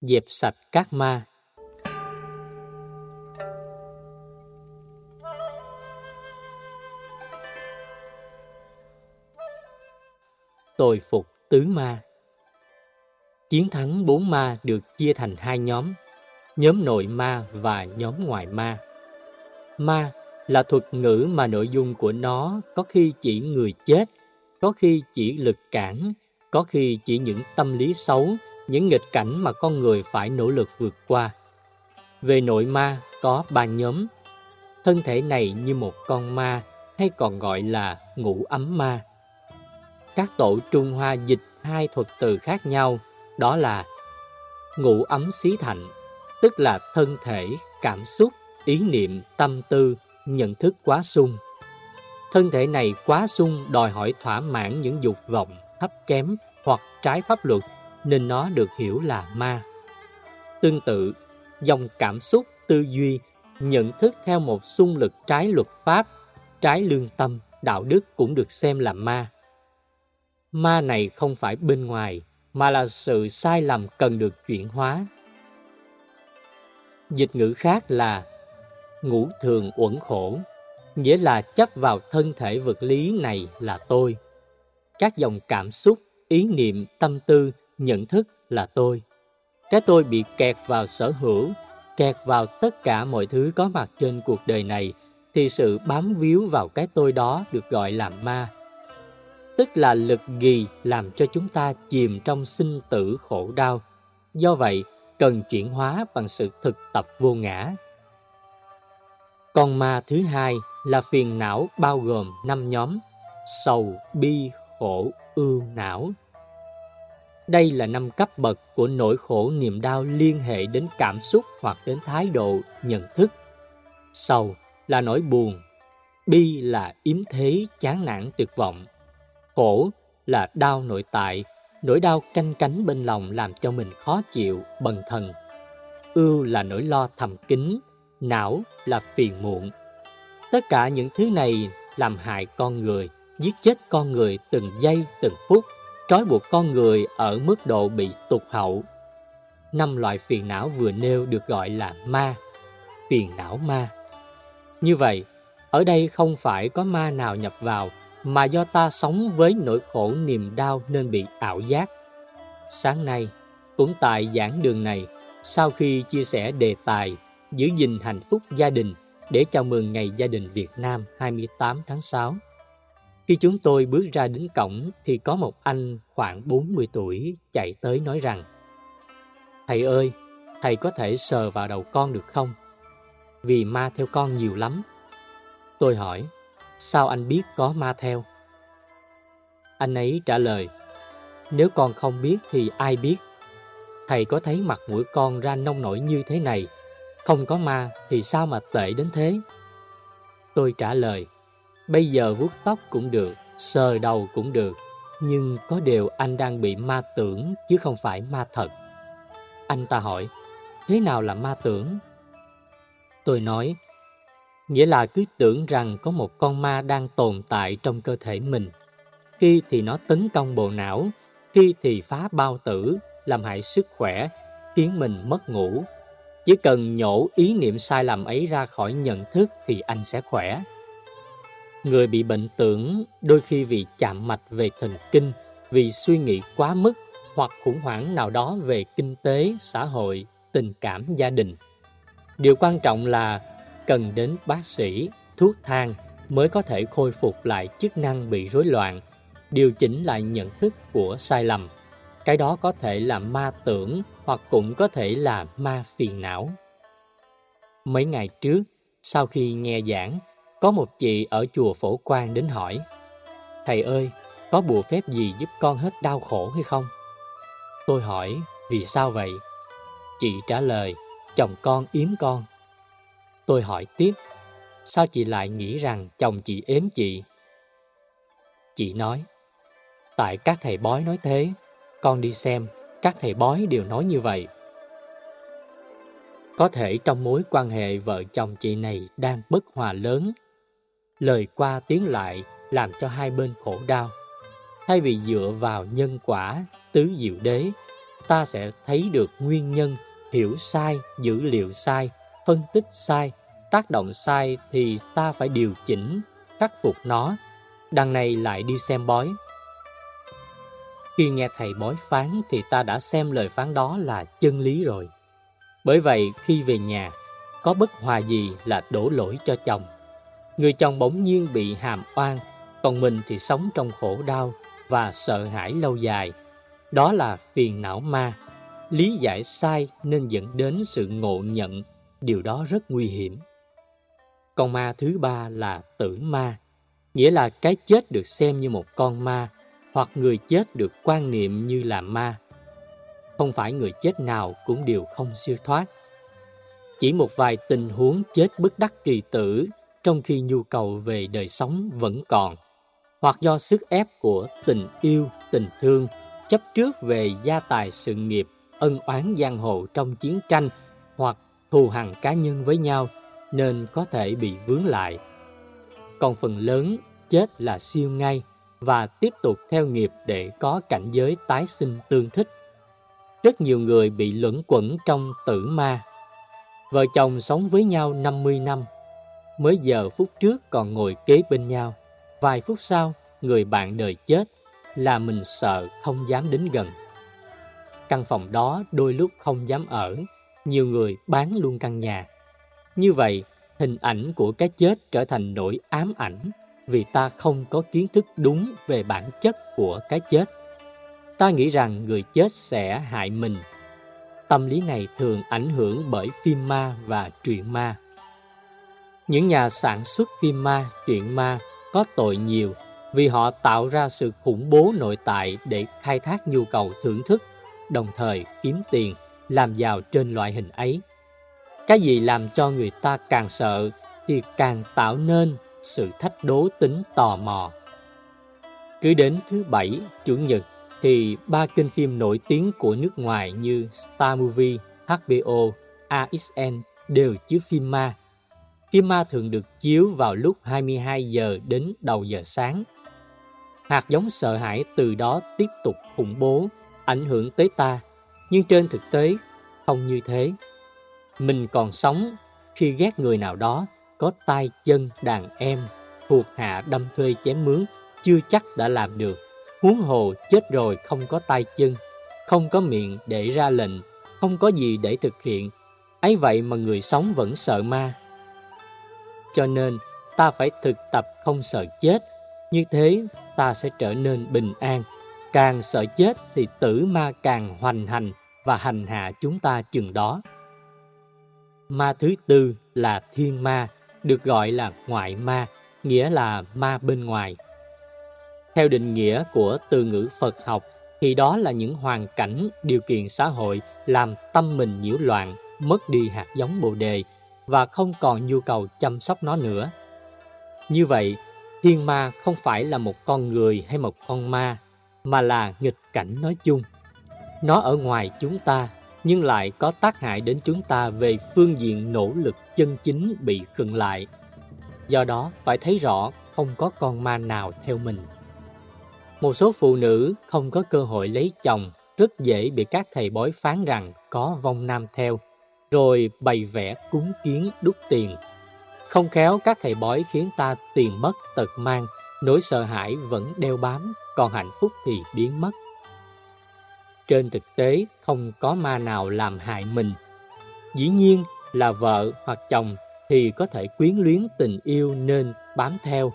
dẹp sạch các ma. Tồi phục tứ ma Chiến thắng bốn ma được chia thành hai nhóm, nhóm nội ma và nhóm ngoài ma. Ma là thuật ngữ mà nội dung của nó có khi chỉ người chết, có khi chỉ lực cản, có khi chỉ những tâm lý xấu, những nghịch cảnh mà con người phải nỗ lực vượt qua. Về nội ma có ba nhóm. Thân thể này như một con ma hay còn gọi là ngũ ấm ma. Các tổ Trung Hoa dịch hai thuật từ khác nhau, đó là ngũ ấm xí thạnh, tức là thân thể, cảm xúc, ý niệm, tâm tư, nhận thức quá sung. Thân thể này quá sung đòi hỏi thỏa mãn những dục vọng thấp kém hoặc trái pháp luật nên nó được hiểu là ma. Tương tự, dòng cảm xúc, tư duy, nhận thức theo một xung lực trái luật pháp, trái lương tâm, đạo đức cũng được xem là ma. Ma này không phải bên ngoài, mà là sự sai lầm cần được chuyển hóa. Dịch ngữ khác là ngũ thường uẩn khổ, nghĩa là chấp vào thân thể vật lý này là tôi. Các dòng cảm xúc, ý niệm, tâm tư, nhận thức là tôi. Cái tôi bị kẹt vào sở hữu, kẹt vào tất cả mọi thứ có mặt trên cuộc đời này, thì sự bám víu vào cái tôi đó được gọi là ma. Tức là lực gì làm cho chúng ta chìm trong sinh tử khổ đau. Do vậy, cần chuyển hóa bằng sự thực tập vô ngã. Con ma thứ hai là phiền não bao gồm năm nhóm sầu, bi, khổ, ưu, não. Đây là năm cấp bậc của nỗi khổ niềm đau liên hệ đến cảm xúc hoặc đến thái độ, nhận thức. Sầu là nỗi buồn, bi là yếm thế, chán nản tuyệt vọng. Khổ là đau nội tại, nỗi đau canh cánh bên lòng làm cho mình khó chịu, bần thần. Ưu là nỗi lo thầm kín, não là phiền muộn. Tất cả những thứ này làm hại con người, giết chết con người từng giây từng phút, trói buộc con người ở mức độ bị tụt hậu. Năm loại phiền não vừa nêu được gọi là ma, phiền não ma. Như vậy, ở đây không phải có ma nào nhập vào, mà do ta sống với nỗi khổ niềm đau nên bị ảo giác. Sáng nay, cũng tại giảng đường này, sau khi chia sẻ đề tài giữ gìn hạnh phúc gia đình để chào mừng Ngày Gia đình Việt Nam 28 tháng 6. Khi chúng tôi bước ra đến cổng thì có một anh khoảng 40 tuổi chạy tới nói rằng Thầy ơi, thầy có thể sờ vào đầu con được không? Vì ma theo con nhiều lắm. Tôi hỏi, sao anh biết có ma theo? Anh ấy trả lời, nếu con không biết thì ai biết? Thầy có thấy mặt mũi con ra nông nổi như thế này không có ma thì sao mà tệ đến thế? Tôi trả lời, bây giờ vuốt tóc cũng được, sờ đầu cũng được, nhưng có điều anh đang bị ma tưởng chứ không phải ma thật. Anh ta hỏi, thế nào là ma tưởng? Tôi nói, nghĩa là cứ tưởng rằng có một con ma đang tồn tại trong cơ thể mình. Khi thì nó tấn công bộ não, khi thì phá bao tử, làm hại sức khỏe, khiến mình mất ngủ, chỉ cần nhổ ý niệm sai lầm ấy ra khỏi nhận thức thì anh sẽ khỏe. Người bị bệnh tưởng đôi khi vì chạm mạch về thần kinh, vì suy nghĩ quá mức hoặc khủng hoảng nào đó về kinh tế, xã hội, tình cảm gia đình. Điều quan trọng là cần đến bác sĩ, thuốc thang mới có thể khôi phục lại chức năng bị rối loạn, điều chỉnh lại nhận thức của sai lầm. Cái đó có thể là ma tưởng hoặc cũng có thể là ma phiền não. Mấy ngày trước, sau khi nghe giảng, có một chị ở chùa Phổ Quang đến hỏi Thầy ơi, có bùa phép gì giúp con hết đau khổ hay không? Tôi hỏi, vì sao vậy? Chị trả lời, chồng con yếm con. Tôi hỏi tiếp, sao chị lại nghĩ rằng chồng chị ếm chị? Chị nói, tại các thầy bói nói thế, con đi xem, các thầy bói đều nói như vậy. Có thể trong mối quan hệ vợ chồng chị này đang bất hòa lớn. Lời qua tiếng lại làm cho hai bên khổ đau. Thay vì dựa vào nhân quả, tứ diệu đế, ta sẽ thấy được nguyên nhân hiểu sai, dữ liệu sai, phân tích sai, tác động sai thì ta phải điều chỉnh, khắc phục nó. Đằng này lại đi xem bói. Khi nghe thầy bói phán thì ta đã xem lời phán đó là chân lý rồi. Bởi vậy khi về nhà, có bất hòa gì là đổ lỗi cho chồng. Người chồng bỗng nhiên bị hàm oan, còn mình thì sống trong khổ đau và sợ hãi lâu dài. Đó là phiền não ma. Lý giải sai nên dẫn đến sự ngộ nhận, điều đó rất nguy hiểm. Con ma thứ ba là tử ma, nghĩa là cái chết được xem như một con ma, hoặc người chết được quan niệm như là ma. Không phải người chết nào cũng đều không siêu thoát. Chỉ một vài tình huống chết bất đắc kỳ tử trong khi nhu cầu về đời sống vẫn còn, hoặc do sức ép của tình yêu, tình thương, chấp trước về gia tài sự nghiệp, ân oán giang hồ trong chiến tranh hoặc thù hằn cá nhân với nhau nên có thể bị vướng lại. Còn phần lớn chết là siêu ngay và tiếp tục theo nghiệp để có cảnh giới tái sinh tương thích. Rất nhiều người bị luẩn quẩn trong tử ma. Vợ chồng sống với nhau 50 năm, mới giờ phút trước còn ngồi kế bên nhau. Vài phút sau, người bạn đời chết, là mình sợ không dám đến gần. Căn phòng đó đôi lúc không dám ở, nhiều người bán luôn căn nhà. Như vậy, hình ảnh của cái chết trở thành nỗi ám ảnh vì ta không có kiến thức đúng về bản chất của cái chết. Ta nghĩ rằng người chết sẽ hại mình. Tâm lý này thường ảnh hưởng bởi phim ma và truyện ma. Những nhà sản xuất phim ma, truyện ma có tội nhiều vì họ tạo ra sự khủng bố nội tại để khai thác nhu cầu thưởng thức, đồng thời kiếm tiền, làm giàu trên loại hình ấy. Cái gì làm cho người ta càng sợ thì càng tạo nên sự thách đố tính tò mò. Cứ đến thứ bảy, chủ nhật thì ba kênh phim nổi tiếng của nước ngoài như Star Movie, HBO, AXN đều chiếu phim ma. Kim ma thường được chiếu vào lúc 22 giờ đến đầu giờ sáng. Hạt giống sợ hãi từ đó tiếp tục khủng bố, ảnh hưởng tới ta, nhưng trên thực tế không như thế. Mình còn sống khi ghét người nào đó có tay chân đàn em thuộc hạ đâm thuê chém mướn chưa chắc đã làm được huống hồ chết rồi không có tay chân không có miệng để ra lệnh không có gì để thực hiện ấy vậy mà người sống vẫn sợ ma cho nên ta phải thực tập không sợ chết như thế ta sẽ trở nên bình an càng sợ chết thì tử ma càng hoành hành và hành hạ chúng ta chừng đó ma thứ tư là thiên ma được gọi là ngoại ma, nghĩa là ma bên ngoài. Theo định nghĩa của từ ngữ Phật học, thì đó là những hoàn cảnh, điều kiện xã hội làm tâm mình nhiễu loạn, mất đi hạt giống bồ đề và không còn nhu cầu chăm sóc nó nữa. Như vậy, thiên ma không phải là một con người hay một con ma, mà là nghịch cảnh nói chung. Nó ở ngoài chúng ta nhưng lại có tác hại đến chúng ta về phương diện nỗ lực chân chính bị khựng lại. Do đó, phải thấy rõ không có con ma nào theo mình. Một số phụ nữ không có cơ hội lấy chồng rất dễ bị các thầy bói phán rằng có vong nam theo, rồi bày vẽ cúng kiến đúc tiền. Không khéo các thầy bói khiến ta tiền mất tật mang, nỗi sợ hãi vẫn đeo bám, còn hạnh phúc thì biến mất. Trên thực tế, không có ma nào làm hại mình. Dĩ nhiên là vợ hoặc chồng thì có thể quyến luyến tình yêu nên bám theo.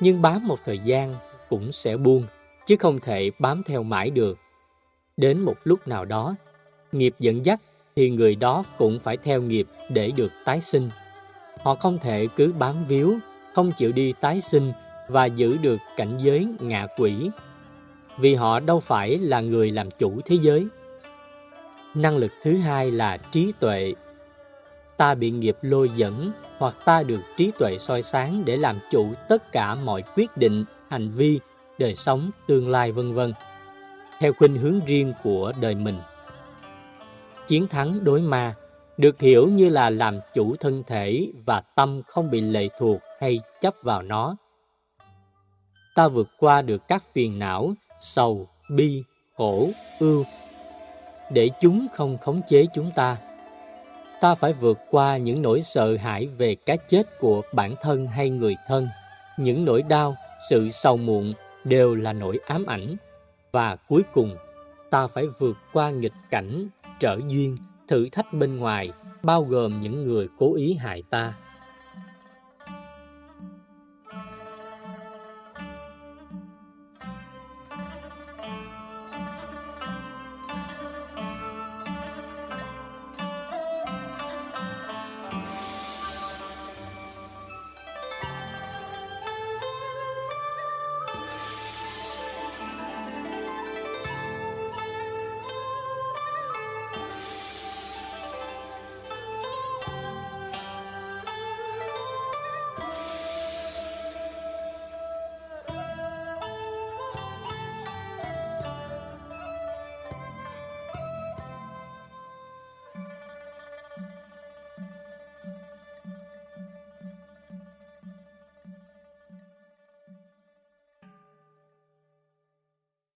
Nhưng bám một thời gian cũng sẽ buông, chứ không thể bám theo mãi được. Đến một lúc nào đó, nghiệp dẫn dắt thì người đó cũng phải theo nghiệp để được tái sinh. Họ không thể cứ bám víu, không chịu đi tái sinh và giữ được cảnh giới ngạ quỷ vì họ đâu phải là người làm chủ thế giới. Năng lực thứ hai là trí tuệ. Ta bị nghiệp lôi dẫn hoặc ta được trí tuệ soi sáng để làm chủ tất cả mọi quyết định, hành vi, đời sống, tương lai vân vân theo khuynh hướng riêng của đời mình. Chiến thắng đối ma được hiểu như là làm chủ thân thể và tâm không bị lệ thuộc hay chấp vào nó. Ta vượt qua được các phiền não sầu, bi, khổ, ưu. để chúng không khống chế chúng ta. Ta phải vượt qua những nỗi sợ hãi về cái chết của bản thân hay người thân. Những nỗi đau, sự sầu muộn đều là nỗi ám ảnh. Và cuối cùng, ta phải vượt qua nghịch cảnh, trở duyên, thử thách bên ngoài, bao gồm những người cố ý hại ta.